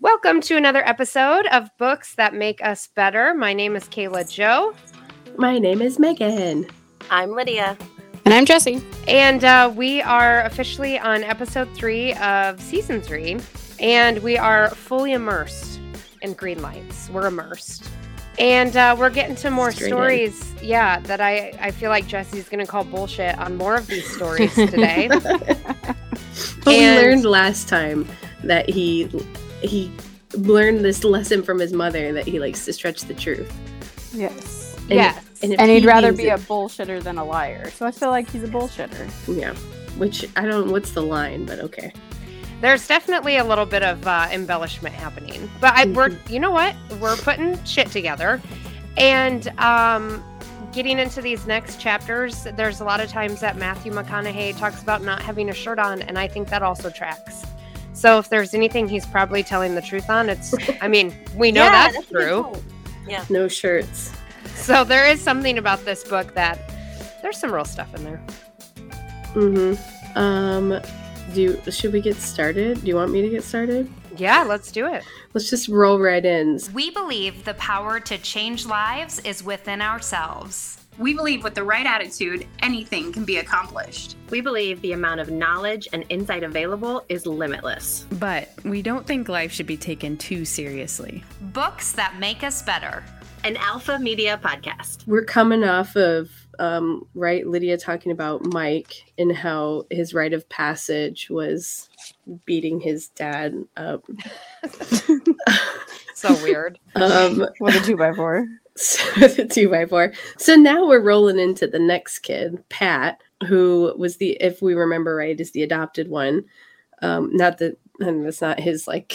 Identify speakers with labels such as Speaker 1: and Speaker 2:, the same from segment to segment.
Speaker 1: Welcome to another episode of Books That Make Us Better. My name is Kayla Joe.
Speaker 2: My name is Megan.
Speaker 3: I'm Lydia.
Speaker 4: And I'm Jesse.
Speaker 1: And uh, we are officially on episode three of season three. And we are fully immersed in Greenlights. We're immersed. And uh, we're getting to more
Speaker 2: Straight
Speaker 1: stories. Yeah, that I, I feel like Jesse's going to call bullshit on more of these stories today.
Speaker 2: But
Speaker 1: And-
Speaker 2: we learned last time that he he learned this lesson from his mother that he likes to stretch the truth.
Speaker 4: Yes.
Speaker 2: And-
Speaker 1: yes.
Speaker 2: if
Speaker 4: And
Speaker 2: he
Speaker 4: he'd rather
Speaker 2: means
Speaker 4: be a bullshitter than a liar. So I feel like he's a bullshitter.
Speaker 2: yeah. Which I don't. What's the line? But okay.
Speaker 1: There's definitely a little bit of uh, embellishment happening, but I, we're you know what we're putting shit together, and um, getting into these next chapters. There's a lot of times that Matthew McConaughey talks about not having a shirt on, and I think that also tracks. So if there's anything he's probably telling the truth on, it's I mean we know
Speaker 3: Yeah,
Speaker 1: that's,
Speaker 3: a good
Speaker 1: true.
Speaker 3: point.
Speaker 2: No shirts.
Speaker 1: So there is something about this book that there's some real stuff in there.
Speaker 2: Mm-hmm. Um. Do you, should we get started? Do you want me to get started?
Speaker 1: Yeah, let's do it.
Speaker 2: Let's just roll right in.
Speaker 5: We believe the power to change lives is within ourselves.
Speaker 6: We believe with the right attitude, anything can be accomplished.
Speaker 3: We believe the amount of knowledge and insight available is limitless.
Speaker 7: But we don't think life should be taken too seriously.
Speaker 5: Books that make us better.
Speaker 3: An Alpha Media podcast.
Speaker 2: We're coming off of um, right Lydia talking about Mike and how his rite of passage was beating his dad up.
Speaker 1: So weird.
Speaker 2: Um,
Speaker 4: With a two by four.
Speaker 2: So the two by four. So now we're rolling into the next kid, Pat, who was the, if we remember right, is the adopted one. Um, not that, and that's not his like,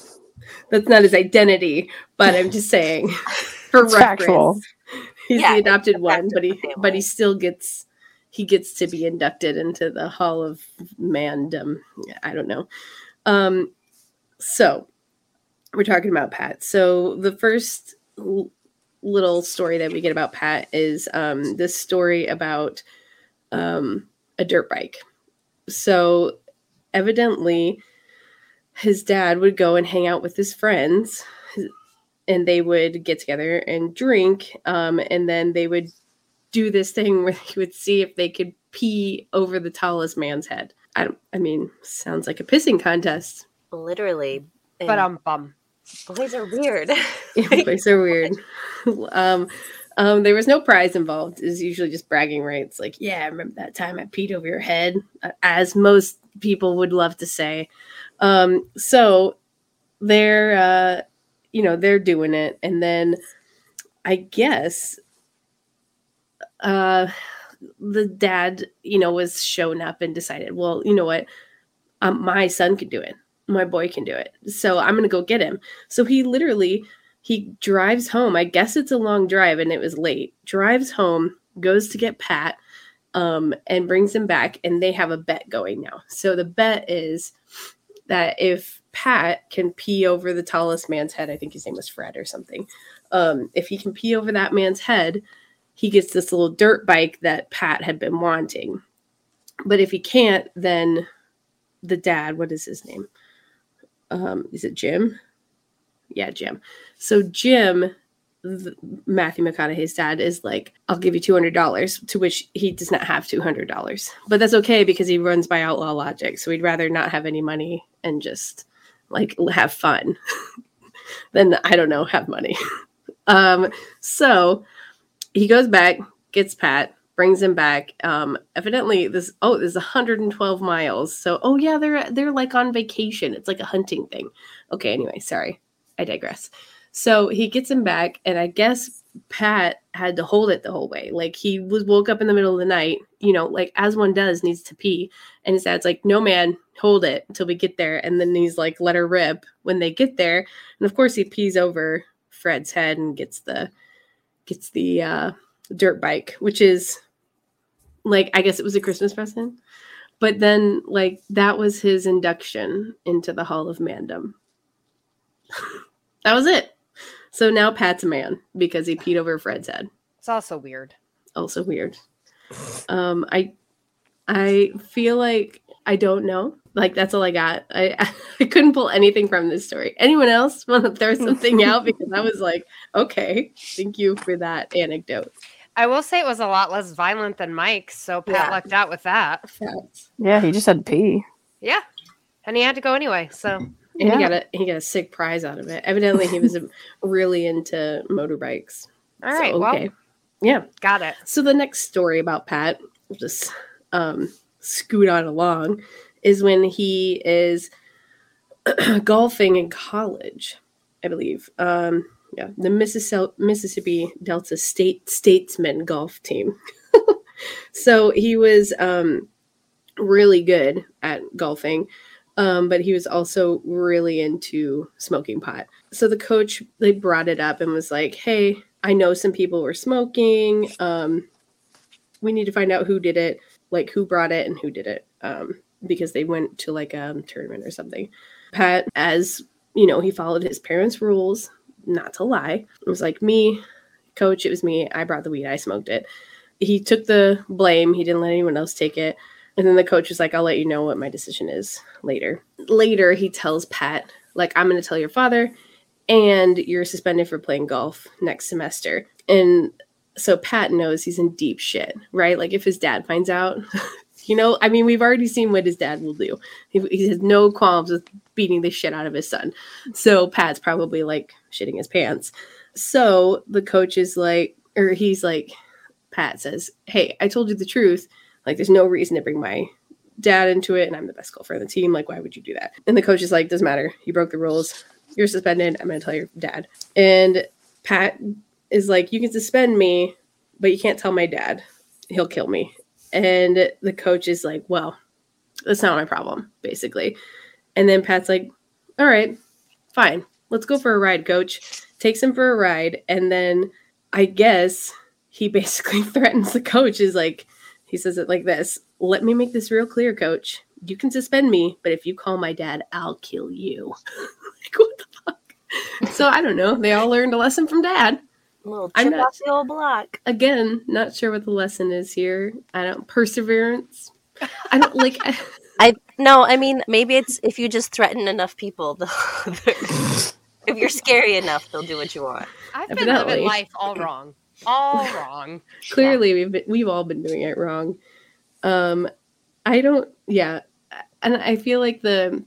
Speaker 2: that's not his identity, but I'm just saying for
Speaker 4: It's
Speaker 2: reference,
Speaker 4: factual.
Speaker 2: he's
Speaker 3: Yeah,
Speaker 2: the adopted one, but he, but he still gets, he gets to be inducted into the Hall of Mandom. I don't know. Um, so we're talking about Pat. So the first little story that we get about Pat is um, this story about um, a dirt bike. So evidently, his dad would go and hang out with his friends, and they would get together and drink, um, and then they would do this thing where he would see if they could pee over the tallest man's head. I don't. I mean, sounds like a pissing contest.
Speaker 3: Literally. And
Speaker 1: But um bum.
Speaker 3: Boys are weird.
Speaker 2: Yeah, boys are weird. um, um, there was no prize involved. It's usually just bragging rights. Like, yeah, I remember that time I peed over your head, uh, as most people would love to say. Um, so they're, uh, you know, they're doing it, and then I guess, uh, the dad, you know, was shown up and decided, well, you know what, um, my son could do it. My boy can do it. So I'm gonna go get him. So he literally he drives home. I guess it's a long drive and it was late. Drives home, goes to get Pat, um, and brings him back, and they have a bet going now. So the bet is that if Pat can pee over the tallest man's head, I think his name was Fred or something. Um, if he can pee over that man's head, he gets this little dirt bike that Pat had been wanting. But if he can't, then the dad, what is his name? Um, is it Jim? Yeah, Jim. So Jim, th- Matthew McConaughey's dad, is like, "I'll give you two hundred dollars," to which he does not have two hundred dollars, but that's okay because he runs by outlaw logic. So he'd rather not have any money and just like have fun than I don't know have money. um, so he goes back, gets Pat, brings him back. Um, evidently, this oh, this is 112 miles. So oh yeah, they're they're like on vacation. It's like a hunting thing. Okay, anyway, sorry. I digress. So he gets him back, and I guess Pat had to hold it the whole way. Like he was woke up in the middle of the night, you know, like as one does, needs to pee. And his dad's like, no, man, hold it until we get there. And then he's like, let her rip when they get there. And of course, he pees over Fred's head and gets the gets the uh, dirt bike, which is like I guess it was a Christmas present. But then, like that was his induction into the Hall of Mandom. that was it. So now Pat's a man because he peed over Fred's head.
Speaker 1: It's also weird.
Speaker 2: Also weird. Um, I I feel like I don't know. Like that's all I got. I I couldn't pull anything from this story. Anyone else want to throw something out because I was like, okay, thank you for that anecdote.
Speaker 1: I will say it was a lot less violent than Mike's, so Pat
Speaker 2: Yeah.
Speaker 1: lucked out with that.
Speaker 4: Yeah, he just had to pee.
Speaker 1: Yeah. And he had to go anyway. So
Speaker 2: And
Speaker 4: Yeah.
Speaker 2: he got a he got a sick prize out of it. Evidently, he was really into motorbikes.
Speaker 1: All right,
Speaker 2: So,
Speaker 1: right, well,
Speaker 2: yeah.
Speaker 1: got it.
Speaker 2: So the next story about Pat, we'll just um, scoot on along, is when he is golfing in college, I believe. Um, yeah, the Mississippi, Mississippi Delta State Statesman golf team. so he was um, really good at golfing, um, but he was also really into smoking pot. So the coach they brought it up and was like, "Hey, I know some people were smoking. Um, we need to find out who did it, like who brought it and who did it, um, because they went to like a tournament or something." Pat, as you know, he followed his parents' rules not to lie. It was like me, coach, it was me. I brought the weed, I smoked it. He took the blame, he didn't let anyone else take it. And then the coach was like, I'll let you know what my decision is later. Later, he tells Pat, like, I'm going to tell your father, and you're suspended for playing golf next semester. And so Pat knows he's in deep shit, right? Like, if his dad finds out, you know, I mean, we've already seen what his dad will do. He, he has no qualms with beating the shit out of his son. So Pat's probably like shitting his pants. So the coach is like, or he's like, Pat says, Hey, I told you the truth. Like, there's no reason to bring my dad into it, and I'm the best golfer on the team. Like, why would you do that? And the coach is like, Doesn't matter. You broke the rules. You're suspended. I'm going to tell your dad. And Pat is like, You can suspend me, but you can't tell my dad. He'll kill me. And the coach is like, Well, that's not my problem, basically. And then Pat's like, All right, fine. Let's go for a ride, coach. Takes him for a ride. And then I guess he basically threatens the coach, is like, he says it like this Let me make this real clear, coach. You can suspend me, but if you call my dad, I'll kill you. like, what the fuck? So I don't know. They all learned a lesson from dad.
Speaker 8: little
Speaker 2: I'm
Speaker 8: chip
Speaker 2: not-
Speaker 8: off the old block.
Speaker 2: Again, not sure what the lesson is here. I don't perseverance. I don't like
Speaker 8: I no, I mean maybe it's if you just threaten enough people, they'll, if you're scary enough, they'll do what you want.
Speaker 1: I've been
Speaker 2: Evidently.
Speaker 1: living life all wrong. All wrong.
Speaker 2: clearly we've been, we've all been doing it wrong. Um, I don't. Yeah, and I feel like the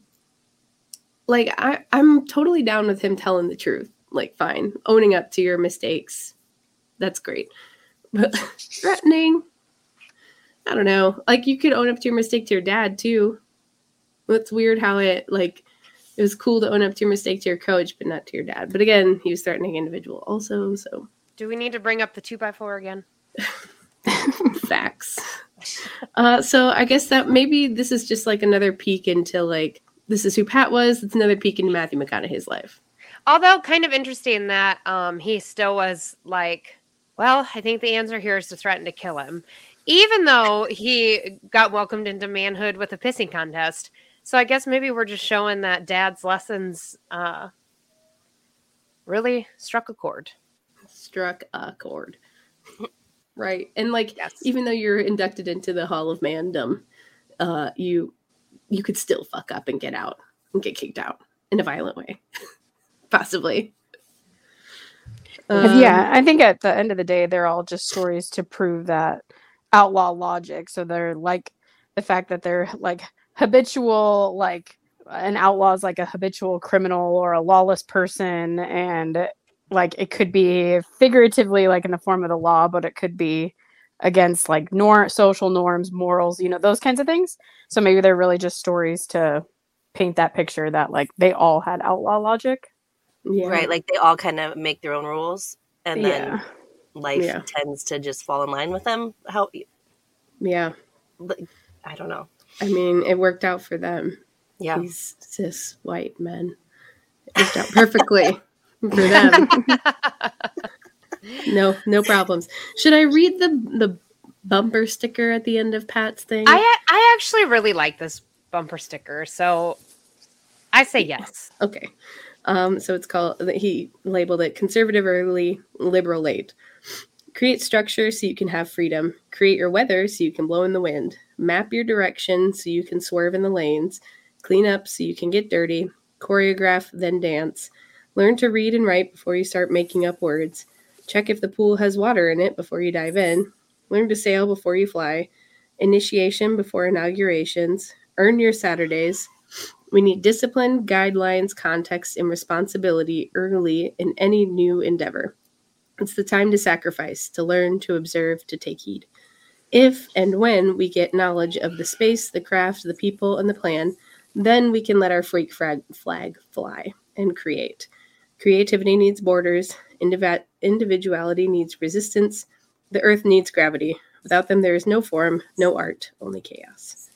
Speaker 2: like I I'm totally down with him telling the truth. Like, fine, owning up to your mistakes, that's great. But threatening, I don't know. Like, you could own up to your mistake to your dad too. It's weird how it like it was cool to own up to your mistake to your coach, but not to your dad. But again, he was threatening individual also, so
Speaker 1: Do we need to bring up the two by four again?
Speaker 2: facts. Uh, so I guess that maybe this is just like another peek into like this is who Pat was. It's another peek into Matthew McConaughey's life.
Speaker 1: Although kind of interesting that um he still was like, well, I think the answer here is to threaten to kill him, even though he got welcomed into manhood with a pissing contest. So I guess maybe we're just showing that dad's lessons uh really struck a chord.
Speaker 2: Struck a chord. right. And like
Speaker 1: Yes.
Speaker 2: even though you're inducted into the Hall of Mandom, uh, you you could still fuck up and get out and get kicked out in a violent way. Possibly. Um,
Speaker 4: yeah, I think at the end of the day, they're all just stories to prove that outlaw logic. So they're like the fact that they're like habitual, like an outlaw is like a habitual criminal or a lawless person. And like it could be figuratively like in the form of the law, but it could be against like nor social norms, morals, you know, those kinds of things. So maybe they're really just stories to paint that picture that like they all had outlaw logic.
Speaker 2: yeah.
Speaker 8: Right, like they all kind of make their own rules, and then
Speaker 4: yeah.
Speaker 8: Life
Speaker 2: Yeah.
Speaker 8: tends to just fall in line with them. How
Speaker 2: Yeah.
Speaker 8: I don't know.
Speaker 2: I mean, it worked out for them.
Speaker 8: Yeah,
Speaker 2: these cis white men. It worked out perfectly for them. No, no problems. Should I read the the bumper sticker at the end of Pat's thing?
Speaker 1: I I actually really like this bumper sticker, so I say yes.
Speaker 2: okay. Um, so it's called he labeled it conservative early, liberal late. Create structure so you can have freedom. Create your weather so you can blow in the wind. Map your direction so you can swerve in the lanes. Clean up so you can get dirty. Choreograph, then dance. Learn to read and write before you start making up words. Check if the pool has water in it before you dive in. Learn to sail before you fly. Initiation before inaugurations. Earn your Saturdays. We need discipline, guidelines, context, and responsibility early in any new endeavor. It's the time to sacrifice, to learn, to observe, to take heed. If and when we get knowledge of the space, the craft, the people, and the plan, then we can let our freak flag, flag fly and create. Creativity needs borders, indiv- individuality needs resistance, the earth needs gravity. Without them, there is no form, no art, only chaos.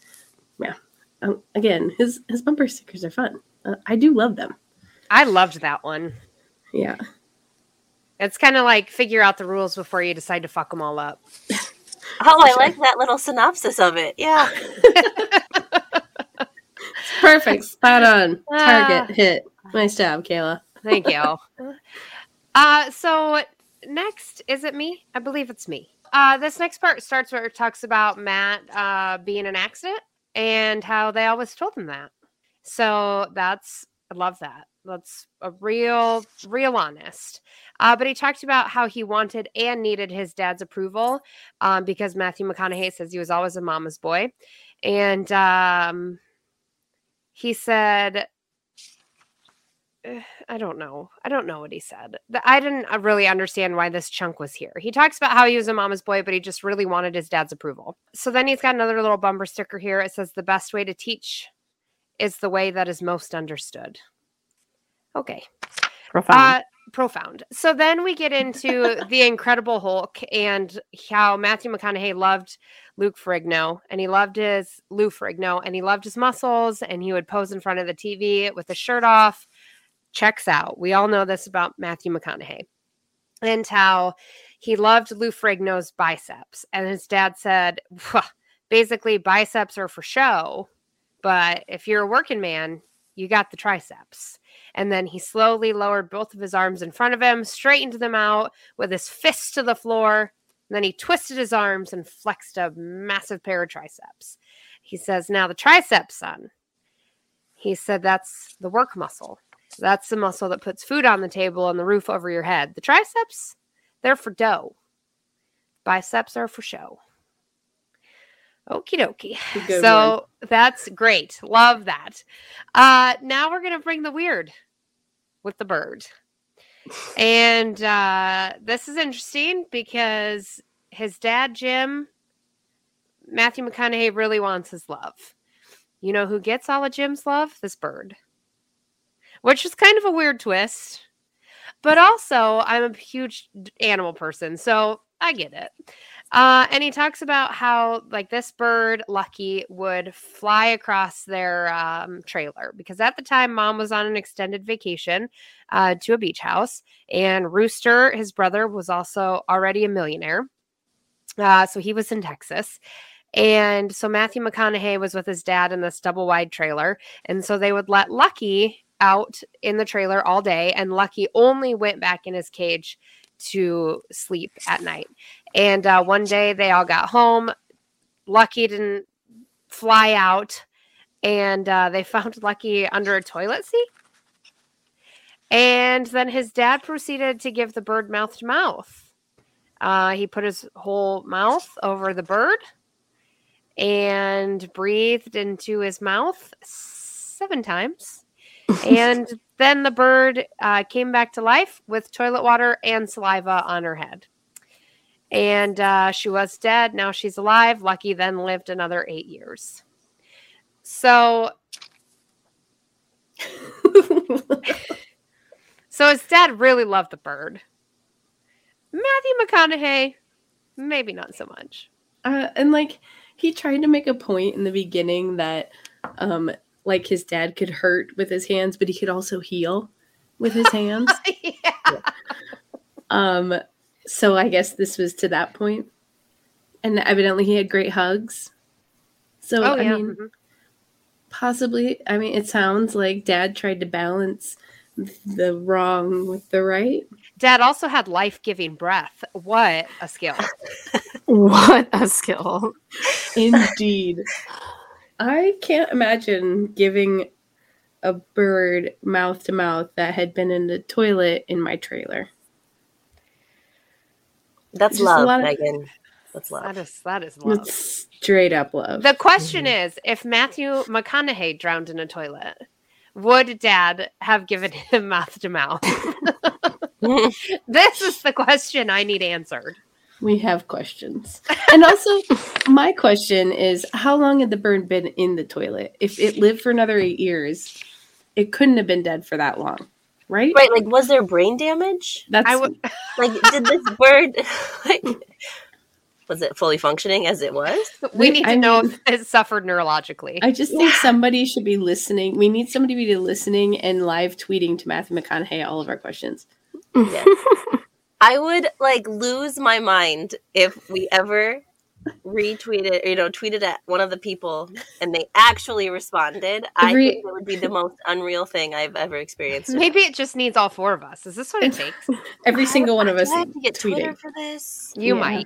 Speaker 2: Yeah. Um, again, his his bumper stickers are fun. Uh, I do love them.
Speaker 1: I loved that one.
Speaker 2: Yeah.
Speaker 1: It's kind of like figure out the rules before you decide to fuck them all up.
Speaker 8: Oh, I like that little synopsis of it. Yeah.
Speaker 2: Perfect. Spot on.
Speaker 1: Ah.
Speaker 2: Target hit. Nice job, Kayla.
Speaker 1: Thank you. uh, so next, is it me? I believe it's me. Uh, this next part starts where it talks about Matt uh, being an accident and how they always told him that. So that's, I love that. That's a real, real honest. Uh, but he talked about how he wanted and needed his dad's approval um, because Matthew McConaughey says he was always a mama's boy. And um, he said, eh, I don't know. I don't know what he said. I didn't uh, really understand why this chunk was here. He talks about how he was a mama's boy, but he just really wanted his dad's approval. So then he's got another little bumper sticker here. It says, The best way to teach is the way that is most understood. Okay.
Speaker 4: Profound.
Speaker 1: Uh, profound. So then we get into the Incredible Hulk and how Matthew McConaughey loved Luke Ferrigno and he loved his Lou Ferrigno and he loved his muscles and he would pose in front of the TV with his shirt off. Checks out. We all know this about Matthew McConaughey and how he loved Lou Ferrigno's biceps. And his dad said, basically, biceps are for show, but if you're a working man, you got the triceps. And then he slowly lowered both of his arms in front of him, straightened them out with his fists to the floor. And then he twisted his arms and flexed a massive pair of triceps. He says, Now the triceps, son. He said, That's the work muscle. That's the muscle that puts food on the table and the roof over your head. The triceps, they're for dough. Biceps are for show. Okie dokie. So that's great. Love that. Uh, now we're going to bring the weird with the bird. And uh, this is interesting because his dad, Jim, Matthew McConaughey, really wants his love. You know who gets all of Jim's love? This bird. Which is kind of a weird twist. But also, I'm a huge animal person, so I get it. Uh, and he talks about how, like, this bird, Lucky, would fly across their um, trailer because at the time, mom was on an extended vacation uh, to a beach house, and Rooster, his brother, was also already a millionaire. Uh, so he was in Texas. And so Matthew McConaughey was with his dad in this double wide trailer. And so they would let Lucky out in the trailer all day, and Lucky only went back in his cage to sleep at night. And uh, one day they all got home. Lucky didn't fly out, and uh, they found Lucky under a toilet seat. And then his dad proceeded to give the bird mouth to mouth. Uh, he put his whole mouth over the bird and breathed into his mouth seven times. and then the bird uh, came back to life with toilet water and saliva on her head. And uh, she was dead. Now she's alive. Lucky then lived another eight years. So, so his dad really loved the bird. Matthew McConaughey, maybe not so much.
Speaker 2: Uh, and like he tried to make a point in the beginning that um like his dad could hurt with his hands, but he could also heal with his hands.
Speaker 1: yeah.
Speaker 2: um so I guess this was to that point. And evidently he had great hugs. So
Speaker 1: Oh,
Speaker 2: I
Speaker 1: yeah.
Speaker 2: mean
Speaker 1: mhm.
Speaker 2: possibly I mean it sounds like dad tried to balance the wrong with the right.
Speaker 1: Dad also had life giving breath. What a skill.
Speaker 4: what a skill.
Speaker 2: Indeed. I can't imagine giving a bird mouth to mouth that had been in the toilet in my trailer.
Speaker 8: That's
Speaker 2: Just
Speaker 8: love,
Speaker 2: of-
Speaker 8: Megan. That's love.
Speaker 1: That is that is love.
Speaker 2: It's straight up love.
Speaker 1: The question is, if Matthew McConaughey drowned in a toilet, would Dad have given him mouth to mouth? This is the question I need answered.
Speaker 2: We have questions. And also, my question is how long had the bird been in the toilet? If it lived for another eight years, it couldn't have been dead for that long, right?
Speaker 8: right, like was there brain damage?
Speaker 2: That's
Speaker 1: I would.
Speaker 8: Like did this bird like was it fully functioning as it was?
Speaker 1: We need to
Speaker 2: I
Speaker 1: know
Speaker 2: mean-
Speaker 1: if it suffered neurologically.
Speaker 2: I just think somebody should be listening. We need somebody to be listening and live tweeting to Matthew McConaughey all of our questions.
Speaker 8: I would like lose my mind if we ever retweeted, you know, tweeted at one of the people and they actually responded. I
Speaker 2: Every-
Speaker 8: think it would be the most unreal thing I've ever experienced.
Speaker 1: Maybe it just needs all four of us. Is this what it takes?
Speaker 2: Every single one of us
Speaker 8: I have to get Twitter for this.
Speaker 1: You
Speaker 2: Yeah.
Speaker 1: might.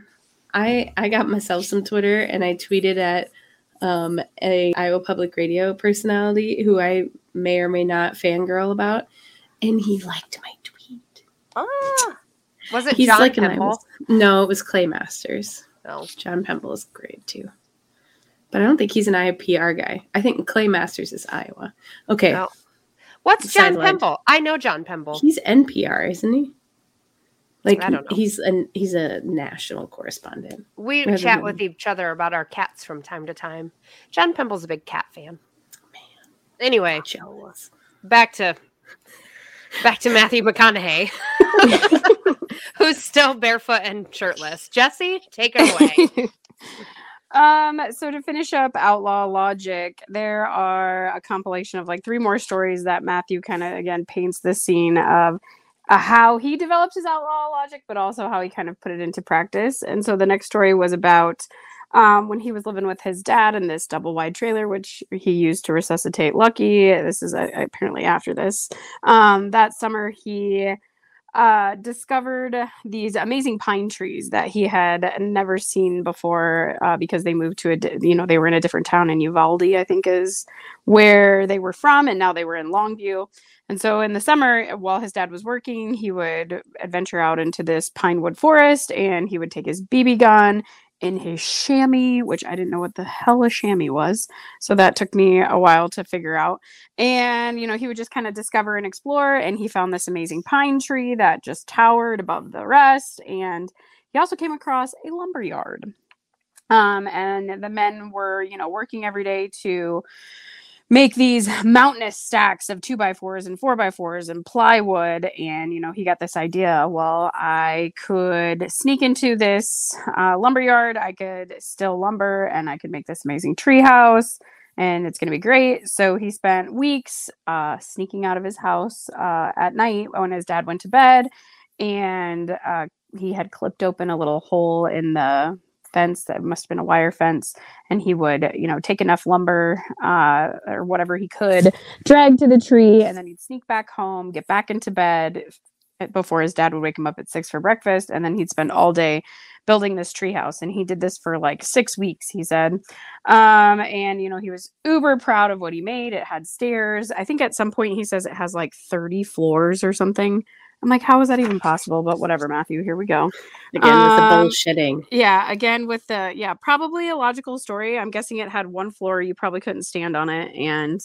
Speaker 2: I I got myself some Twitter and I tweeted at um, a Iowa Public Radio personality who I may or may not fangirl about, and he liked my tweet.
Speaker 8: Ah,
Speaker 1: Was it
Speaker 2: He's
Speaker 1: John
Speaker 2: like
Speaker 1: Pemble?
Speaker 2: No, it was Clay Masters.
Speaker 1: No.
Speaker 2: John Pemble is great too. But I don't think he's an IPR guy. I think Clay Masters is Iowa. Okay.
Speaker 1: No. What's John
Speaker 2: Sidelined.
Speaker 1: Pemble? I know John Pemble.
Speaker 2: He's NPR, isn't he? Like
Speaker 1: I don't know.
Speaker 2: he's an he's a national correspondent.
Speaker 1: We
Speaker 2: rather
Speaker 1: chat
Speaker 2: than-
Speaker 1: with each other about our cats from time to time. John Pemble's a big cat fan. Man. Anyway,
Speaker 2: Jealous.
Speaker 1: back to back to Matthew McConaughey, who's still barefoot and shirtless. Jesse, take it away.
Speaker 4: um so to finish up outlaw logic there are a compilation of like three more stories that matthew kind of again paints the scene of uh, how he developed his outlaw logic but also how he kind of put it into practice and so the next story was about um, when he was living with his dad in this double wide trailer which he used to resuscitate lucky this is uh, apparently after this um, that summer he uh, discovered these amazing pine trees that he had never seen before uh, because they moved to a di- you know they were in a different town in Uvalde I think is where they were from and now they were in Longview. And so in the summer while his dad was working he would adventure out into this pine wood forest and he would take his BB gun in his chamois which I didn't know what the hell a chamois was. So that took me a while to figure out. And you know he would just kind of discover and explore and he found this amazing pine tree that just towered above the rest. And he also came across a lumber yard. Um, and the men were you know working every day to make these mountainous stacks of two by fours and four by fours and plywood. And you know he got this idea well i could sneak into this uh, lumber yard. I could steal lumber and i could make this amazing tree house and it's going to be great. So he spent weeks uh, sneaking out of his house uh, at night when his dad went to bed, and uh, he had clipped open a little hole in the fence that must have been a wire fence, and he would, you know, take enough lumber uh, or whatever he could, drag to the tree, and then he'd sneak back home, get back into bed before his dad would wake him up at six for breakfast, and then he'd spend all day building this treehouse. And he did this for like six weeks, he said. Um, and you know, he was uber proud of what he made. It had stairs. I think at some point he says it has like 30 floors or something. I'm like, how is that even possible? But whatever, Matthew, here we go.
Speaker 2: Again
Speaker 4: Um,
Speaker 2: with the bullshitting.
Speaker 4: Yeah, again with the yeah, probably a logical story. I'm guessing it had one floor, you probably couldn't stand on it, and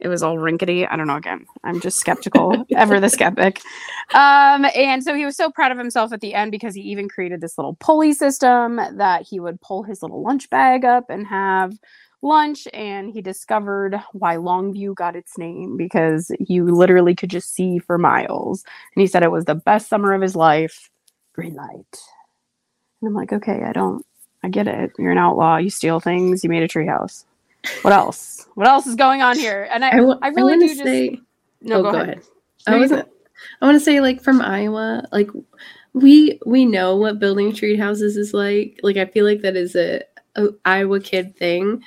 Speaker 4: it was all rinkety. I don't know. Again, I'm just skeptical, ever the skeptic. Um, and so he was so proud of himself at the end because he even created this little pulley system that he would pull his little lunch bag up and have lunch. And he discovered why Longview got its name because you literally could just see for miles. And he said it was the best summer of his life. Green light. And I'm like, okay, I don't, I get it. You're an outlaw. You steal things. You made a treehouse. What else? What else is going on here? And I,
Speaker 2: I, w-
Speaker 4: I really
Speaker 2: wanna
Speaker 4: do just.
Speaker 2: say,
Speaker 4: no,
Speaker 2: oh,
Speaker 4: go,
Speaker 2: go
Speaker 4: ahead.
Speaker 2: ahead. I wasn't. I want to say like from Iowa, like we we know what building tree houses is like. Like I feel like that is a, a Iowa kid thing,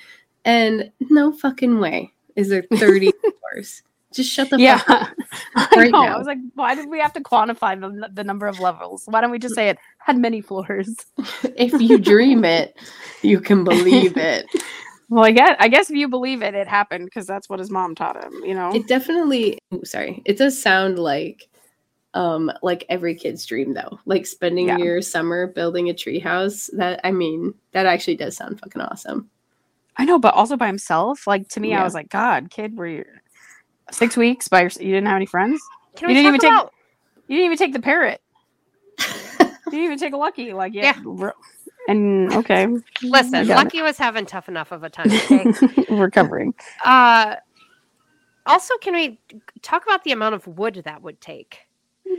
Speaker 2: and no fucking way is there thirty floors. Just shut the
Speaker 4: Yeah,
Speaker 2: fuck up.
Speaker 4: I
Speaker 2: right
Speaker 4: know. I was like, why did we have to quantify the, the number of levels? Why don't we just say it had many floors?
Speaker 2: If you dream it, you can believe it.
Speaker 4: Well, I guess I guess if you believe it, it happened because that's what his mom taught him. You know.
Speaker 2: It definitely sorry. It does sound like um like every kid's dream though. Like spending
Speaker 4: Yeah.
Speaker 2: your summer building a treehouse. That I mean, that actually does sound fucking awesome.
Speaker 4: I know, but also by himself. Like to me, I was like, God, kid, were you six weeks by yourself? You didn't have any friends.
Speaker 1: Can
Speaker 4: You didn't even take- You didn't even take the parrot. you didn't even take lucky. Like yeah, r- and okay,
Speaker 1: Listen,
Speaker 4: got it.
Speaker 1: Lucky was having tough enough of a time. Okay.
Speaker 4: recovering.
Speaker 1: uh, also, can we talk about the amount of wood that would take?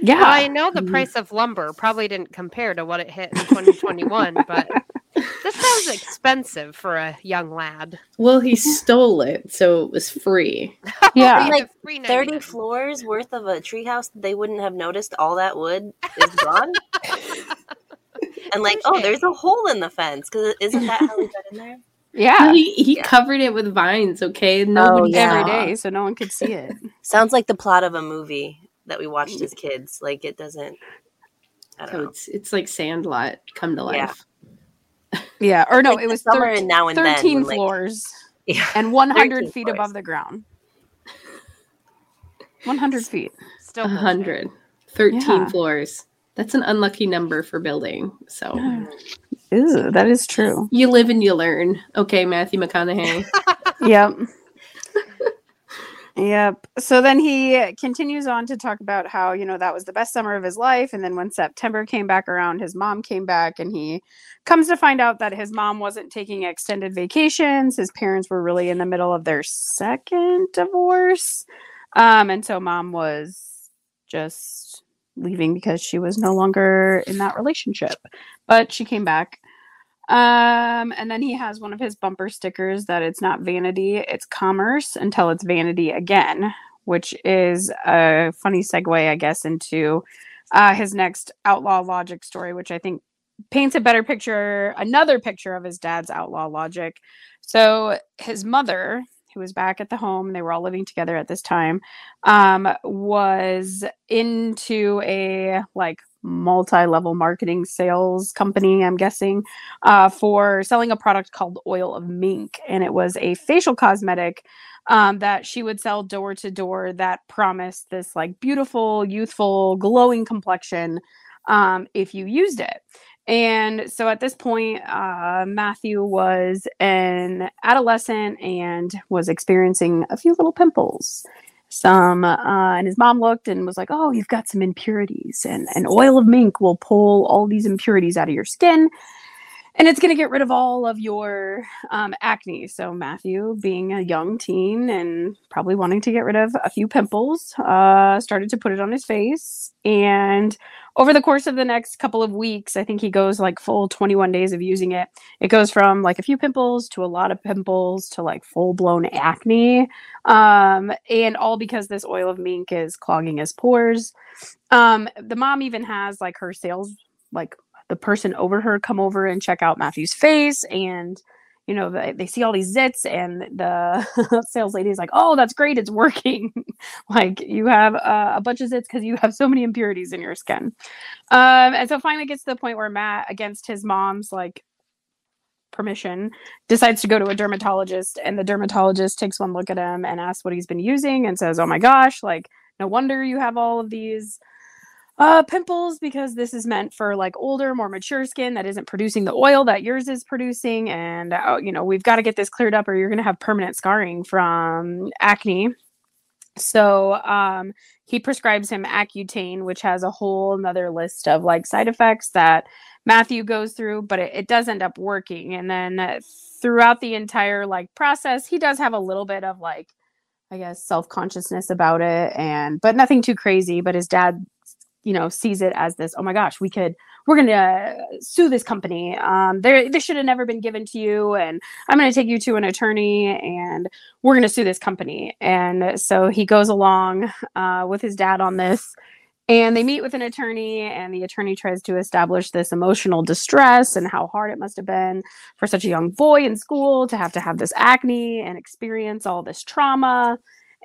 Speaker 4: Yeah,
Speaker 1: Well, I know the
Speaker 2: Mhm.
Speaker 1: price of lumber probably didn't compare to what it hit in 2021, but this sounds expensive for a young lad.
Speaker 2: Well, he stole it, so it was free.
Speaker 4: yeah.
Speaker 8: Like,
Speaker 1: Free
Speaker 8: 30 floors worth of a treehouse, they wouldn't have noticed all that wood is gone. and like, oh, there's a hole in the fence because isn't that how we got in there?
Speaker 4: yeah,
Speaker 2: He, he
Speaker 8: Yeah.
Speaker 2: covered it with vines, okay? Nobody oh,
Speaker 8: yeah.
Speaker 4: every
Speaker 2: saw.
Speaker 4: day, so no one could see it.
Speaker 8: Sounds like the plot of a movie that we watched as kids. Like it doesn't. I
Speaker 2: So
Speaker 8: don't know.
Speaker 2: it's it's like Sandlot come to life.
Speaker 4: Yeah, or no,
Speaker 8: Like
Speaker 4: it was
Speaker 8: summer
Speaker 4: 13,
Speaker 8: and now and then,
Speaker 4: 13
Speaker 8: when, like-
Speaker 4: floors
Speaker 8: Yeah.
Speaker 4: and 100 feet
Speaker 8: floors.
Speaker 4: above the ground. 100 feet.
Speaker 1: Still
Speaker 2: A hundred. 13
Speaker 4: Yeah.
Speaker 2: floors. That's an unlucky number for building. So
Speaker 4: Ew, that is true.
Speaker 2: you live and you learn. Okay, Matthew McConaughey.
Speaker 4: yep. Yep. So then he continues on to talk about how, you know, that was the best summer of his life. And then when September came back around, his mom came back and he comes to find out that his mom wasn't taking extended vacations. His parents were really in the middle of their second divorce. Um, and so mom was just leaving because she was no longer in that relationship. But she came back. Um, and then he has one of his bumper stickers that it's not vanity, it's commerce until it's vanity again, which is a funny segue, I guess, into uh, his next outlaw logic story, which I think paints a better picture, another picture of his dad's outlaw logic. So his mother, who was back at the home, they were all living together at this time, um, was into a like multi-level marketing sales company i'm guessing uh, for selling a product called oil of mink and it was a facial cosmetic um, that she would sell door to door that promised this like beautiful youthful glowing complexion um, if you used it. And so at this point uh, matthew was an adolescent and was experiencing a few little pimples some uh, and his mom looked and was like oh you've got some impurities and and oil of mink will pull all these impurities out of your skin and it's going to get rid of all of your um, acne. So matthew being a young teen and probably wanting to get rid of a few pimples uh, started to put it on his face. And over the course of the next couple of weeks i think he goes like full 21 days of using it. It goes from like a few pimples to a lot of pimples to like full blown acne. Um, and all because this oil of mink is clogging his pores. Um, the mom even has like her sales, like the person over her, come over and check out Matthew's face, and you know they, they see all these zits, and the sales lady is like, "Oh, that's great, it's working. like you have uh, a bunch of zits because you have so many impurities in your skin." Um, and so finally gets to the point where Matt, against his mom's like permission decides to go to a dermatologist and the dermatologist takes one look at him and asks what he's been using and says oh my gosh like no wonder you have all of these uh pimples because this is meant for like older more mature skin that isn't producing the oil that yours is producing and uh, you know we've got to get this cleared up or you're going to have permanent scarring from acne so um he prescribes him accutane which has a whole another list of like side effects that Matthew goes through, but it, it does end up working. And then uh, throughout the entire like process, he does have a little bit of like, I guess, self consciousness about it, and but nothing too crazy. But his dad, you know, sees it as this. Oh my gosh, we could, we're gonna sue this company. Um, this should have never been given to you, and I'm gonna take you to an attorney, and we're gonna sue this company. And so he goes along uh, with his dad on this and they meet with an attorney and the attorney tries to establish this emotional distress and how hard it must have been for such a young boy in school to have to have this acne and experience all this trauma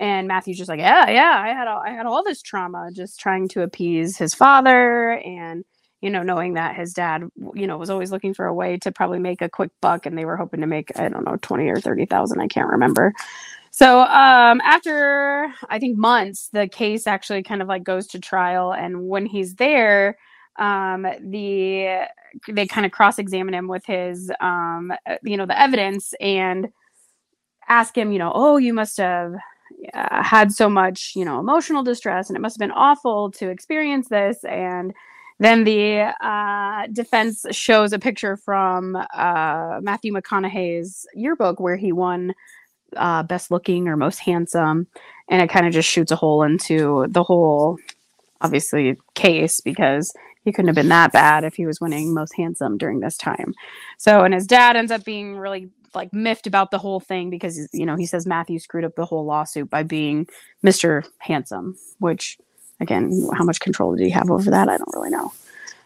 Speaker 4: and matthew's just like yeah yeah i had all, i had all this trauma just trying to appease his father and you know, knowing that his dad, you know, was always looking for a way to probably make a quick buck, and they were hoping to make I don't know twenty or thirty thousand. I can't remember. So um, after I think months, the case actually kind of like goes to trial, and when he's there, um, the they kind of cross examine him with his um, uh, you know the evidence and ask him, you know, oh, you must have uh, had so much, you know, emotional distress, and it must have been awful to experience this. And then the uh, defense shows a picture from uh, Matthew McConaughey's yearbook where he won uh, best looking or most handsome, and it kind of just shoots a hole into the whole, obviously, case because he couldn't have been that bad if he was winning most handsome during this time. So, and his dad ends up being really like miffed about the whole thing because you know he says Matthew screwed up the whole lawsuit by being Mr. Handsome, which again, how much control did he have over that? I don't really know.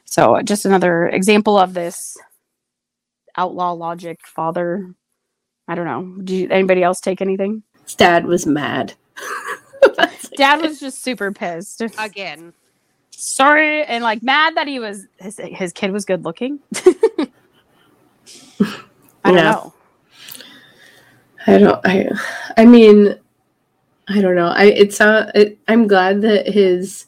Speaker 4: So, uh, just another example of this outlaw logic father. I don't know. Did you, anybody else take anything?
Speaker 2: Dad was mad.
Speaker 4: Dad was just super pissed.
Speaker 1: Again.
Speaker 4: Sorry, and like mad that he was his his kid was good looking. I don't
Speaker 2: Yeah.
Speaker 4: know.
Speaker 2: I don't. I. I mean, I don't know. I. It's. Uh, it, I'm glad that his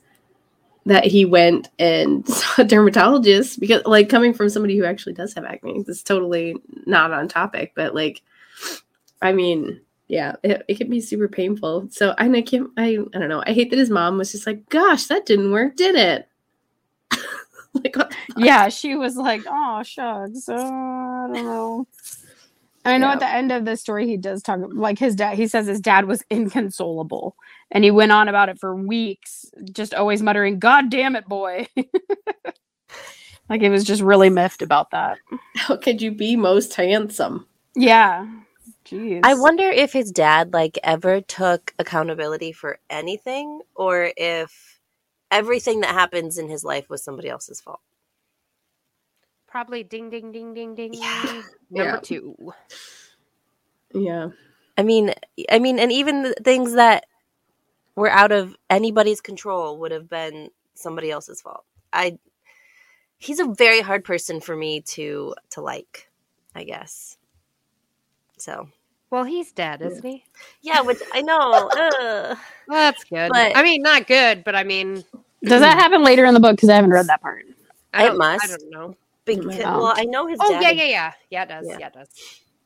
Speaker 2: that he went and saw a dermatologist because, like, coming from somebody who actually does have acne, is totally not on topic. But like, I mean, yeah, it, it can be super painful. So I, I can't. I. I don't know. I hate that his mom was just like, "Gosh, that didn't work, did it?" like?
Speaker 4: Yeah, she was like, "Oh shucks, uh, I don't know." And I know at the end of the story, he does talk like his dad. He says his dad was inconsolable, and he went on about it for weeks, just always muttering, "God damn it, boy!" like he was just really miffed about that.
Speaker 2: How could you be most handsome?
Speaker 4: Yeah, jeez.
Speaker 8: I wonder if his dad like ever took accountability for anything or if everything that happens in his life was somebody else's fault.
Speaker 1: Probably ding ding ding ding ding.
Speaker 8: Yeah.
Speaker 1: Number
Speaker 2: Yeah.
Speaker 1: two.
Speaker 2: Yeah.
Speaker 8: I mean, I mean, and even the things that were out of anybody's control would have been somebody else's fault. I he's a very hard person for me to to like, I guess. So,
Speaker 1: Well, he's dead, isn't he?
Speaker 8: yeah, which I know. ugh.
Speaker 1: Well, that's good.
Speaker 8: But-
Speaker 1: I mean, not good, but I mean,
Speaker 4: Does that happen later in the book? Because I haven't read that part.
Speaker 1: I
Speaker 8: It must.
Speaker 1: I don't know.
Speaker 8: Because,
Speaker 4: Oh.
Speaker 8: well, I know his
Speaker 1: Oh
Speaker 8: dad
Speaker 1: yeah, yeah, yeah, yeah. It does.
Speaker 8: Yeah.
Speaker 1: Yeah, it does.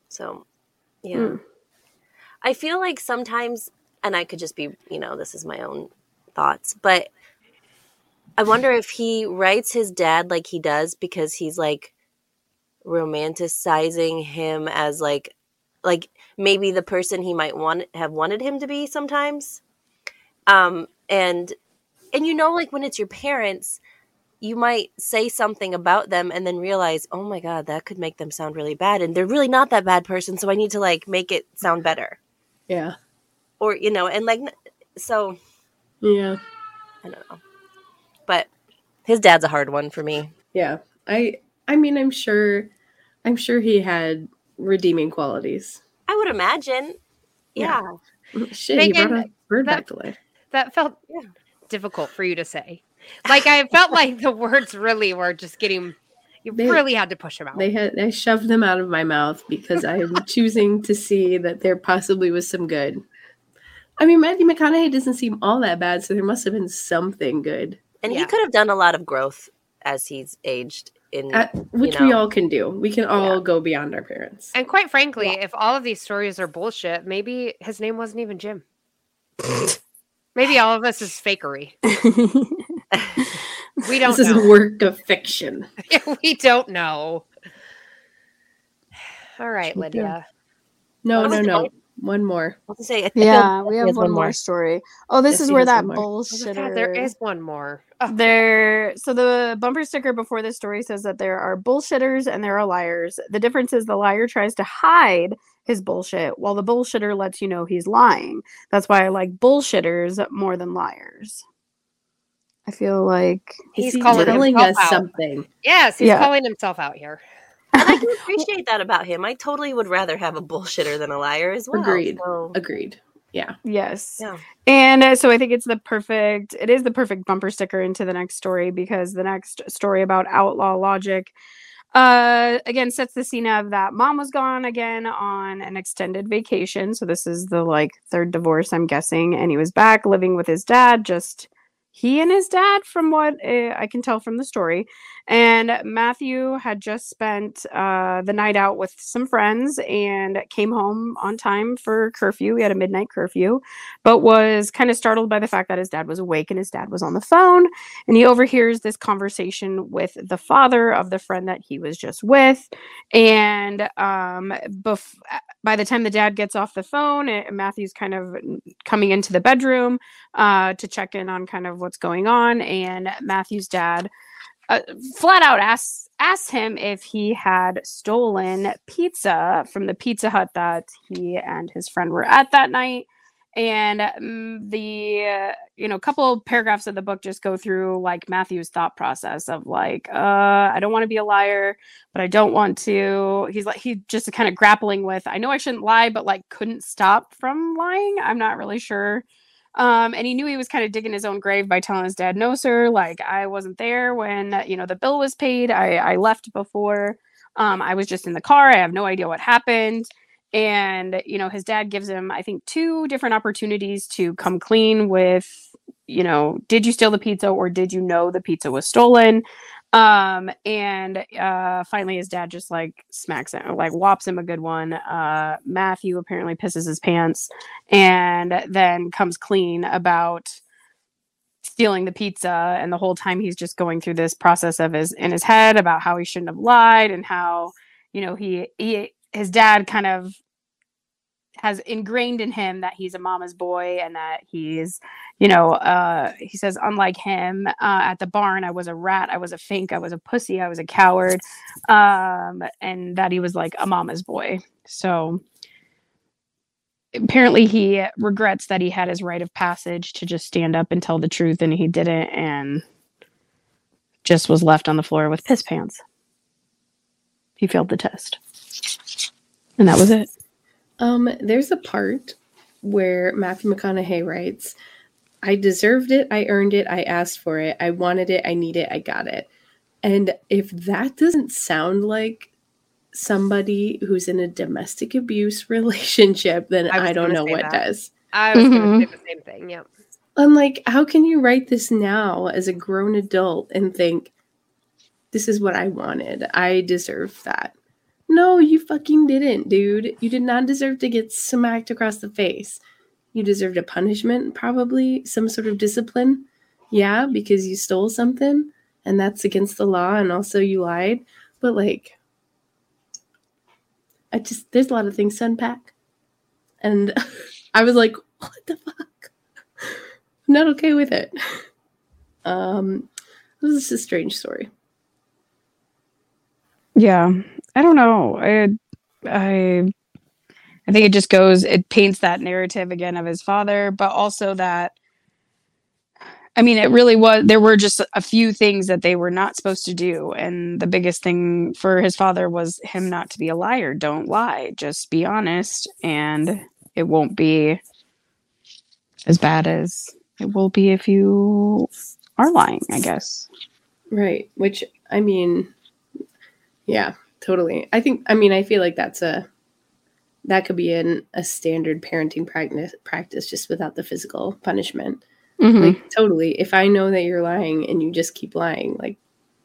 Speaker 8: So, yeah.
Speaker 2: Mm.
Speaker 8: I feel like sometimes, and I could just be, you know, this is my own thoughts, but I wonder if he writes his dad like he does because he's like romanticizing him as like, like maybe the person he might want have wanted him to be sometimes. Um, and and you know, like when it's your parents, you might say something about them and then realize, oh my god, that could make them sound really bad, and they're really not that bad person. So I need to like make it sound better,
Speaker 2: Yeah.
Speaker 8: or you know, and like so
Speaker 2: Yeah.
Speaker 8: I don't know, but his dad's a hard one for me.
Speaker 2: Yeah. I I mean I'm sure I'm sure he had redeeming qualities.
Speaker 8: I would imagine, yeah.
Speaker 2: Yeah. Mm, shit, he
Speaker 1: Megan,
Speaker 2: brought a bird
Speaker 1: that-
Speaker 2: back to life.
Speaker 1: That felt
Speaker 8: Yeah.
Speaker 1: difficult for you to say. Like I felt like the words really were just getting. You
Speaker 2: They-
Speaker 1: really had to push them out.
Speaker 2: They had I shoved them out of my mouth because I'm choosing to see that there possibly was some good. I mean, Matthew McConaughey doesn't seem all that bad, so there must have been something good,
Speaker 8: And he could have done a lot of growth as he's aged. In uh,
Speaker 2: at, which we
Speaker 8: know.
Speaker 2: all can do. We can all go beyond our parents.
Speaker 1: and quite frankly, if all of these stories are bullshit, maybe his name wasn't even Jim. maybe all of this is fakery. We don't
Speaker 2: This is a work of fiction.
Speaker 1: we don't know. All right, Lydia.
Speaker 2: No, no, no.
Speaker 8: it?
Speaker 2: One more.
Speaker 8: I was say, I
Speaker 4: yeah, we have
Speaker 8: has
Speaker 4: one more story. Oh, this
Speaker 2: Yes,
Speaker 4: is where that
Speaker 2: one more.
Speaker 1: Oh
Speaker 4: bullshitter.
Speaker 1: There is one more. Oh,
Speaker 4: There, so the bumper sticker before this story says that there are bullshitters and there are liars. The difference is the liar tries to hide his bullshit, while the bullshitter lets you know he's lying. That's why I like bullshitters more than liars. I feel like
Speaker 1: He's
Speaker 2: Is he
Speaker 1: calling
Speaker 2: telling
Speaker 1: himself
Speaker 2: us
Speaker 1: out.
Speaker 2: something.
Speaker 1: yes, he's
Speaker 4: Yeah.
Speaker 1: calling himself out here.
Speaker 8: and I can appreciate that about him. I totally would rather have a bullshitter than a liar as well.
Speaker 2: Agreed.
Speaker 8: So,
Speaker 2: Agreed. Yeah.
Speaker 4: Yes.
Speaker 8: Yeah.
Speaker 4: And uh, so I think it's the perfect, it is the perfect bumper sticker into the next story because the next story about outlaw logic, uh, again, sets the scene of that mom was gone again on an extended vacation. So this is the like third divorce, I'm guessing. And he was back living with his dad, just he and his dad, from what uh, I can tell from the story. And Matthew had just spent uh, the night out with some friends and came home on time for curfew. He had a midnight curfew, but was kind of startled by the fact that his dad was awake and his dad was on the phone. And he overhears this conversation with the father of the friend that he was just with. And um, bef- by the time the dad gets off the phone, eh, Matthew's kind of coming into the bedroom uh, to check in on kind of what's going on. And Matthew's dad uh, flat out asks asks him if he had stolen pizza from the Pizza Hut that he and his friend were at that night. And um, the uh, you know couple paragraphs of the book just go through like Matthew's thought process of like uh I don't want to be a liar but I don't want to he's like he just kind of grappling with I know I shouldn't lie but like couldn't stop from lying I'm not really sure um, and he knew he was kind of digging his own grave by telling his dad, "No, sir, like I wasn't there when you know the bill was paid. I, I left before. Um, I was just in the car. I have no idea what happened." And you know, his dad gives him, I think, two different opportunities to come clean with, you know, did you steal the pizza or did you know the pizza was stolen? Um and uh finally his dad just like smacks him like whops him a good one. Uh matthew apparently pisses his pants and then comes clean about stealing the pizza and the whole time he's just going through this process of his in his head about how he shouldn't have lied and how you know he he his dad kind of has ingrained in him that he's a mama's boy and that he's you know uh he says unlike him uh at the barn i was a rat i was a fink i was a pussy i was a coward um and that he was like a mama's boy. So apparently he regrets that he had his rite of passage to just stand up and tell the truth and he didn't and just was left on the floor with piss pants. He failed the test. And that was it
Speaker 2: Um, there's a part where Matthew McConaughey writes, I deserved it, I earned it, I asked for it, I wanted it, I need it, I got it. And if that doesn't sound like somebody who's in a domestic abuse relationship, then
Speaker 1: I
Speaker 2: I, don't know what
Speaker 1: that.
Speaker 2: does.
Speaker 1: I was
Speaker 4: Mhm.
Speaker 1: going to say the same thing. Yep.
Speaker 2: I'm like, how can you write this now as a grown adult and think, this is what I wanted? I deserve that. No, you fucking didn't, dude. You did not deserve to get smacked across the face. You deserved a punishment, probably some sort of discipline. Yeah, because you stole something and that's against the law and also you lied. But like, I just, there's a lot of things to unpack. And I was like, what the fuck? I'm not okay with it. Um, this is a strange story.
Speaker 4: Yeah, I don't know. I, I, I think it just goes. It paints that narrative again of his father, but also that. I mean, it really was. There were just a few things that they were not supposed to do, and the biggest thing for his father was him not to be a liar. Don't lie. Just be honest, and it won't be as bad as it will be if you are lying. I guess.
Speaker 2: Right. Which, I mean, yeah, totally. I think, I mean, I feel like that's a, that could be an, a standard parenting practice, practice just without the physical punishment.
Speaker 4: Mhm.
Speaker 2: Like, totally. If I know that you're lying and you just keep lying, like,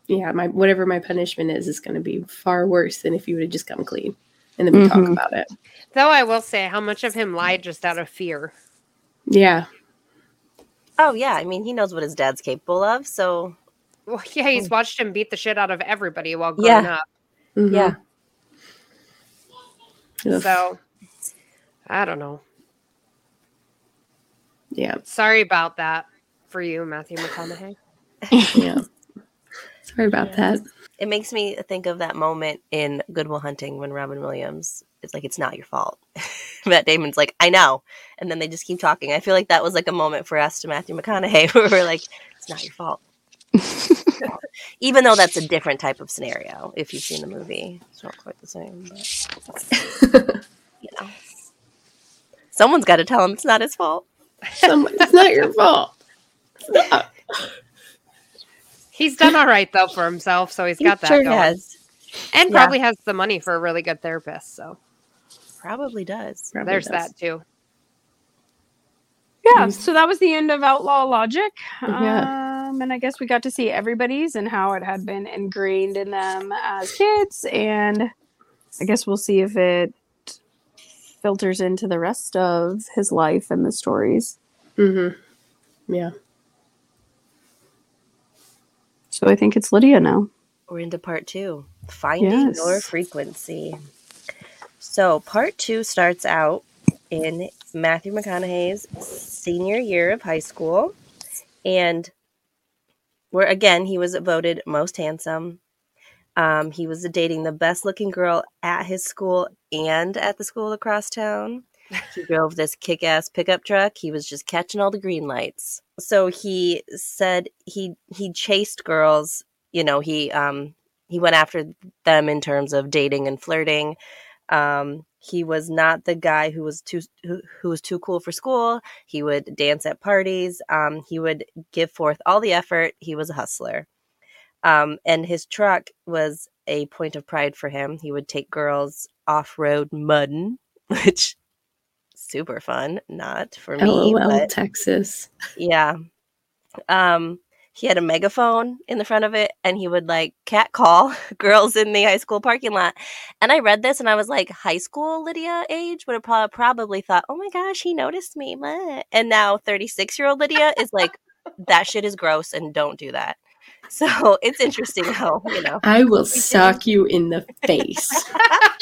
Speaker 2: yeah, my whatever my punishment is is going to be far worse than if you would have just come clean and then we talk
Speaker 4: Mhm.
Speaker 2: about it.
Speaker 1: Though I will say, how much of him lied just out of fear?
Speaker 2: Yeah.
Speaker 8: Oh yeah, I mean he knows what his dad's capable of, so
Speaker 1: Well, yeah, he's watched him beat the shit out of everybody while
Speaker 8: Yeah.
Speaker 1: growing up.
Speaker 2: Mhm.
Speaker 8: yeah.
Speaker 2: Ugh.
Speaker 1: So I don't know.
Speaker 2: yeah.
Speaker 1: Sorry about that for you, Matthew McConaughey.
Speaker 2: Yeah. Sorry about that.
Speaker 8: It makes me think of that moment in Good Will Hunting when Robin Williams is like it's not your fault. Matt Damon's like, I know. And then they just keep talking. I feel like that was like a moment for us to Matthew McConaughey where we're like, it's not your fault. Even though that's a different type of scenario, if you've seen the movie. It's not quite the same, but you know. Someone's got to tell him it's not his fault.
Speaker 2: Someone, it's not your fault. Stop.
Speaker 1: He's done all right though for himself, so he's got that
Speaker 8: sure
Speaker 1: going.
Speaker 8: has.
Speaker 1: and
Speaker 8: Yeah.
Speaker 1: probably has the money for a really good therapist. So
Speaker 8: Probably does.
Speaker 2: Probably
Speaker 1: there's
Speaker 2: does.
Speaker 1: that too.
Speaker 4: Yeah,
Speaker 2: Mhm.
Speaker 4: so that was the end of Outlaw Logic.
Speaker 2: Yeah.
Speaker 4: Um, and I guess we got to see everybody's and how it had been ingrained in them as kids. And I guess we'll see if it filters into the rest of his life and the stories.
Speaker 2: Mm-hmm. Yeah.
Speaker 4: So I think it's Lydia now.
Speaker 8: We're into part two finding your frequency. So, part two starts out in Matthew McConaughey's senior year of high school. And where again, he was voted most handsome. Um, he was dating the best looking girl at his school and at the school across town. He drove this kick ass pickup truck. He was just catching all the green lights. So he said he he chased girls you know he um he went after them in terms of dating and flirting um he was not the guy who was too who, who was too cool for school. He would dance at parties. Um he would give forth all the effort. He was a hustler. Um and his truck was a point of pride for him. He would take girls off-road mudding which super fun. Not for me
Speaker 2: LOL,
Speaker 8: but
Speaker 2: Texas.
Speaker 8: yeah. Um, he had a megaphone in the front of it and he would like cat call girls in the high school parking lot. And I read this and I was like, high school Lydia age would have prob- probably thought, oh my gosh, he noticed me. meh." And now 36 year old Lydia is like, that shit is gross and don't do that. So it's interesting how, you know,
Speaker 2: I will sock you in the face.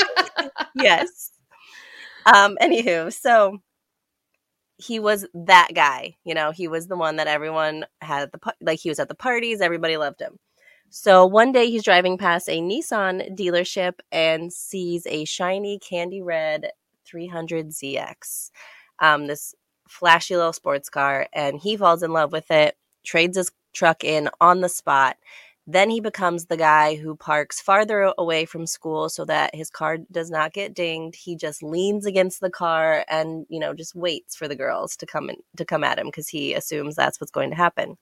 Speaker 8: yes. Um, anywho, so he was that guy. You know, he was the one that everyone had the like. He was at the parties. Everybody loved him. So one day he's driving past a Nissan dealership and sees a shiny candy red 300ZX, um, this flashy little sports car, and he falls in love with it. Trades his truck in on the spot. Then he becomes the guy who parks farther away from school so that his car does not get dinged. He just leans against the car and, you know, just waits for the girls to come in, to come at him because he assumes that's what's going to happen.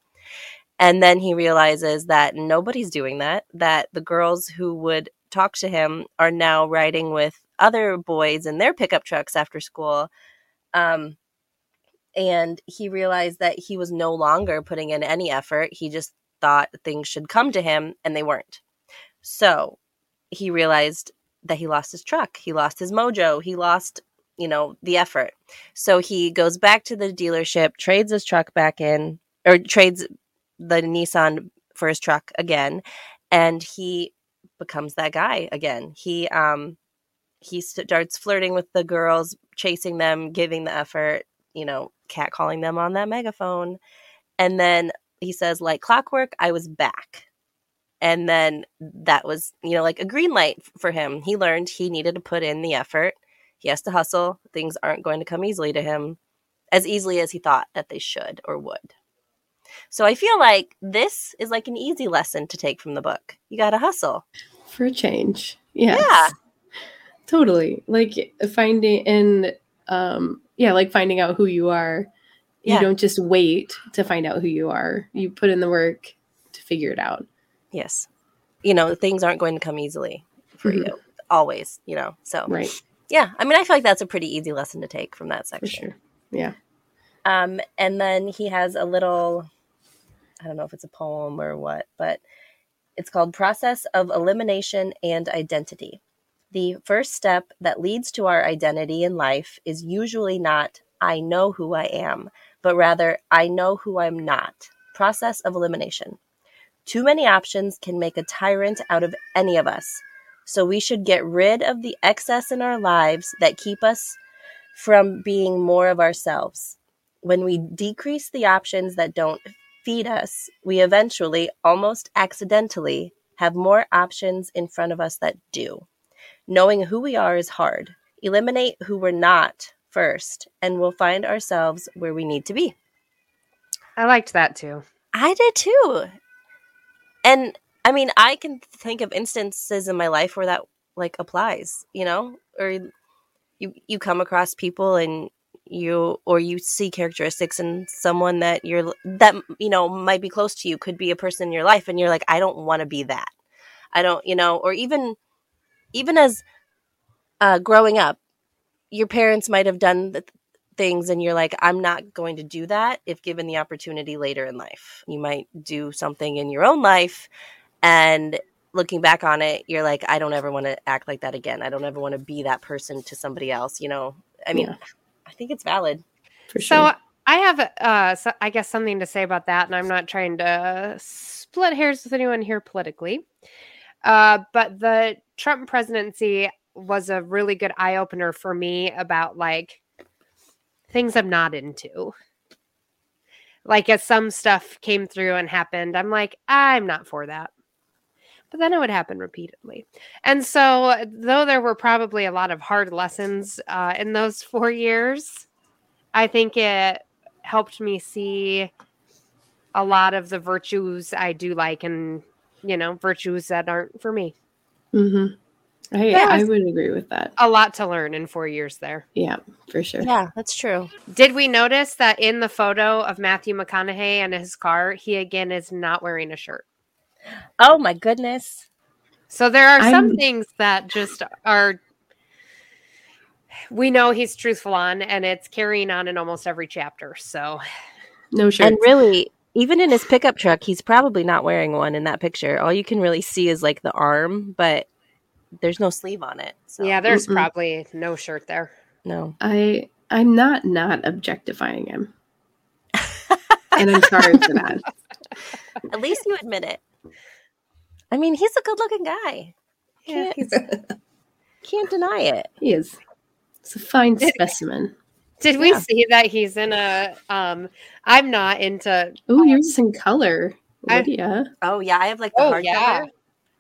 Speaker 8: And then he realizes that nobody's doing that, that the girls who would talk to him are now riding with other boys in their pickup trucks after school. Um, and he realized that he was no longer putting in any effort. He just thought things should come to him and they weren't. So he realized that he lost his truck. He lost his mojo. He lost, you know, the effort. So he goes back to the dealership, trades his truck back in, or trades the Nissan for his truck again, and he becomes that guy again. He um he starts flirting with the girls, chasing them, giving the effort, you know, catcalling them on that megaphone. And then he says, like clockwork, I was back. And then that was, you know, like a green light for him. He learned he needed to put in the effort. He has to hustle. Things aren't going to come easily to him as easily as he thought that they should or would. So I feel like this is like an easy lesson to take from the book. You got to hustle.
Speaker 2: For a change. Yes.
Speaker 8: Yeah.
Speaker 2: Totally. Like finding and um yeah, like finding out who you are. You don't just wait to find out who you are. You put in the work to figure it out.
Speaker 8: Yes. You know, things aren't going to come easily for
Speaker 2: Mhm.
Speaker 8: you always, you know. So,
Speaker 2: Right.
Speaker 8: yeah, I mean, I feel like that's a pretty easy lesson to take from that section.
Speaker 2: sure. Yeah.
Speaker 8: Um, and then he has a little, I don't know if it's a poem or what, but it's called Process of Elimination and Identity. The first step that leads to our identity in life is usually not, I know who I am, but rather, I know who I'm not. Process of elimination. Too many options can make a tyrant out of any of us. So we should get rid of the excess in our lives that keep us from being more of ourselves. When we decrease the options that don't feed us, we eventually, almost accidentally, have more options in front of us that do. Knowing who we are is hard. Eliminate who we're not first, and we'll find ourselves where we need to be.
Speaker 1: I liked that too.
Speaker 8: I did too. And I mean, I can think of instances in my life where that like applies, you know, or you you come across people and you or you see characteristics in someone that you're that you know might be close to you could be a person in your life and you're like I don't want to be that. I don't, you know, or even even as uh growing up your parents might have done the th- things and you're like I'm not going to do that if given the opportunity later in life. You might do something in your own life and looking back on it you're like I don't ever want to act like that again. I don't ever want to be that person to somebody else, you know. I mean,
Speaker 2: Yeah.
Speaker 8: I think it's valid.
Speaker 2: For sure.
Speaker 1: So I have, uh, so I guess something to say about that, and I'm not trying to split hairs with anyone here politically. Uh, but the Trump presidency was a really good eye opener for me about like things I'm not into. Like as some stuff came through and happened, I'm like, I'm not for that. But then it would happen repeatedly. And so, though there were probably a lot of hard lessons uh, in those four years, I think it helped me see a lot of the virtues I do like and, you know, virtues that aren't for me.
Speaker 2: hmm I,
Speaker 1: That
Speaker 2: I would agree with that.
Speaker 1: A lot to learn in four years there.
Speaker 2: Yeah, for sure.
Speaker 8: Yeah, that's true.
Speaker 1: Did we notice that in the photo of Matthew McConaughey and his car, he again is not wearing a shirt?
Speaker 8: Oh my goodness.
Speaker 1: So there are some
Speaker 2: I'm-
Speaker 1: things that just are we know he's truthful on and it's carrying on in almost every chapter. So
Speaker 2: No shirt.
Speaker 8: And really, even in his pickup truck, he's probably not wearing one in that picture. All you can really see is like the arm, but there's no sleeve on it. So
Speaker 1: yeah, there's
Speaker 2: Mm-mm.
Speaker 1: probably no shirt there.
Speaker 8: no.
Speaker 2: I I'm not not objectifying him, and I'm sorry for that.
Speaker 8: At least you admit it. I mean, he's a good-looking guy.
Speaker 1: Yeah.
Speaker 8: Can't, can't deny it.
Speaker 2: He is. It's a fine specimen.
Speaker 1: Did we
Speaker 8: Yeah.
Speaker 1: see that he's in a um I'm not into
Speaker 2: Oh, yours is in color,
Speaker 1: I-
Speaker 2: Lydia.
Speaker 8: Oh yeah, I have like the
Speaker 1: Oh
Speaker 8: hardcover.
Speaker 1: yeah.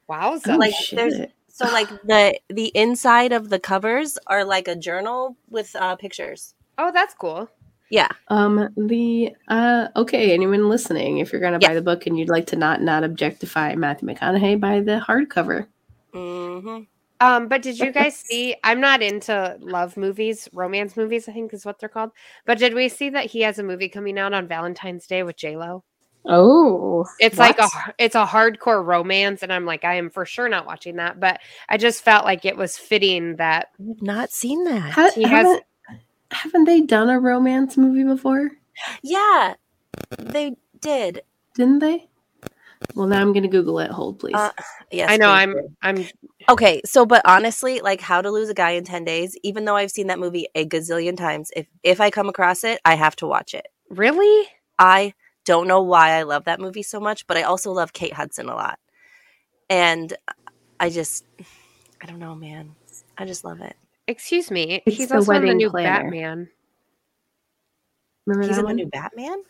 Speaker 1: Wow.
Speaker 2: Oh,
Speaker 8: like,
Speaker 2: shit.
Speaker 8: there's- So like the the inside of the covers are like a journal with uh, pictures.
Speaker 1: Oh, that's cool.
Speaker 8: Yeah.
Speaker 2: Um, the uh, okay, anyone listening, if you're gonna
Speaker 8: Yeah.
Speaker 2: buy the book and you'd like to not not objectify Matthew McConaughey, buy the hardcover.
Speaker 8: hmm
Speaker 1: Um, but did you guys see? I'm not into love movies, romance movies. I think is what they're called. But did we see that he has a movie coming out on Valentine's Day with J Lo?
Speaker 2: Oh,
Speaker 1: It's like a it's a hardcore romance, and I'm like, I am for sure not watching that. But I just felt like it was fitting that
Speaker 8: I've not seen that.
Speaker 2: Ha-
Speaker 1: he has-
Speaker 2: haven't, haven't they done a romance movie before?
Speaker 8: yeah, they did.
Speaker 2: Didn't they? Well, now I'm gonna Google it. Hold, please.
Speaker 8: Uh, yes,
Speaker 1: I know
Speaker 8: please
Speaker 1: I'm. I'm
Speaker 8: Okay, so but honestly, like How to Lose a Guy in 10 Days, even though I've seen that movie a gazillion times, if if I come across it, I have to watch it.
Speaker 1: really
Speaker 8: I don't know why I love that movie so much, but I also love Kate Hudson a lot. And I just I don't know, man. I just love it.
Speaker 1: excuse me.
Speaker 2: It's
Speaker 1: He's
Speaker 2: the
Speaker 1: also in the
Speaker 2: wedding
Speaker 1: new
Speaker 2: planner.
Speaker 1: Batman.
Speaker 2: Remember
Speaker 8: He's
Speaker 2: that
Speaker 8: in the
Speaker 2: one?
Speaker 8: new Batman?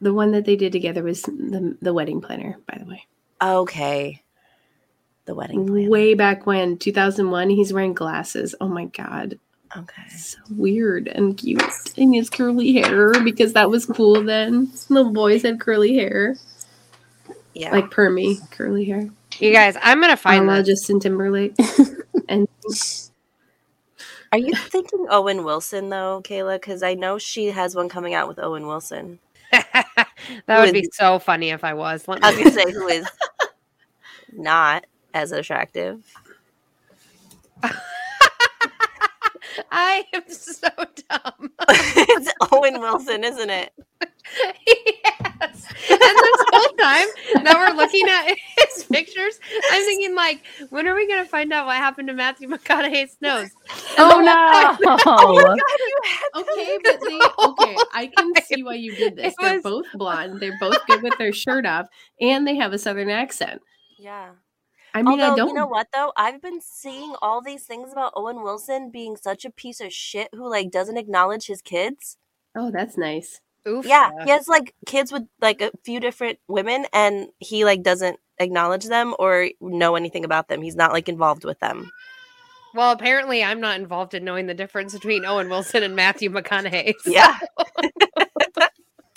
Speaker 2: The one that they did together was the the wedding planner. By the way,
Speaker 8: Okay. The wedding plan.
Speaker 2: way back when 2001, he's wearing glasses. Oh my god,
Speaker 8: Okay.
Speaker 2: so weird and cute, and his curly hair because that was cool then. Little boys had curly hair,
Speaker 8: Yeah.
Speaker 2: like permy curly hair.
Speaker 1: You guys, I'm gonna find this.
Speaker 2: Justin Timberlake. and
Speaker 8: Are you thinking Owen Wilson though, Kayla? Because I know she has one coming out with Owen Wilson.
Speaker 1: that would be so funny if I was. Let
Speaker 8: I was gonna say who is not as attractive.
Speaker 1: I am so dumb.
Speaker 8: it's Owen Wilson, isn't it?
Speaker 1: yes. And this whole time that we're looking at his pictures, I'm thinking like, when are we gonna find out what happened to Matthew McConaughey's nose?
Speaker 4: Oh no!
Speaker 2: Oh okay, but they okay. I can see why you did this.
Speaker 1: It
Speaker 2: They're
Speaker 1: was-
Speaker 2: both blonde. They're both good with their shirt off, and they have a southern accent.
Speaker 8: Yeah.
Speaker 2: I mean,
Speaker 8: Although
Speaker 2: I don't.
Speaker 8: you know what though, I've been seeing all these things about Owen Wilson being such a piece of shit who like doesn't acknowledge his kids.
Speaker 2: Oh, that's nice.
Speaker 1: Oof.
Speaker 8: Yeah, he has like kids with like a few different women, and he like doesn't acknowledge them or know anything about them. He's not like involved with them.
Speaker 1: Well, apparently, I'm not involved in knowing the difference between Owen Wilson and Matthew McConaughey. so-
Speaker 8: Yeah.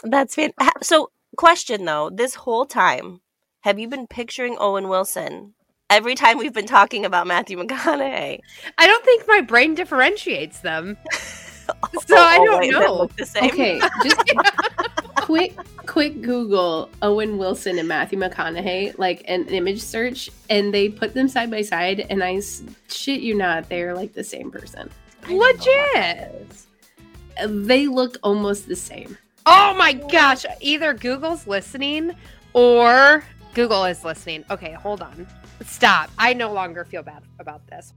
Speaker 8: That's fan- so. Question though, this whole time, have you been picturing Owen Wilson every time we've been talking about Matthew McConaughey?
Speaker 1: I don't think my brain differentiates them. So I
Speaker 8: Oh,
Speaker 1: don't
Speaker 8: wait,
Speaker 1: know.
Speaker 8: look the same.
Speaker 2: Okay, just quick, quick Google Owen Wilson and Matthew McConaughey, like an image search, and they put them side by side, and I shit you not, they're like the same person.
Speaker 8: I don't know what
Speaker 1: Legit.
Speaker 8: that is.
Speaker 2: They look almost the same.
Speaker 1: Oh my gosh! Either Google's listening or Google is listening. Okay, hold on. Stop. I no longer feel bad about this.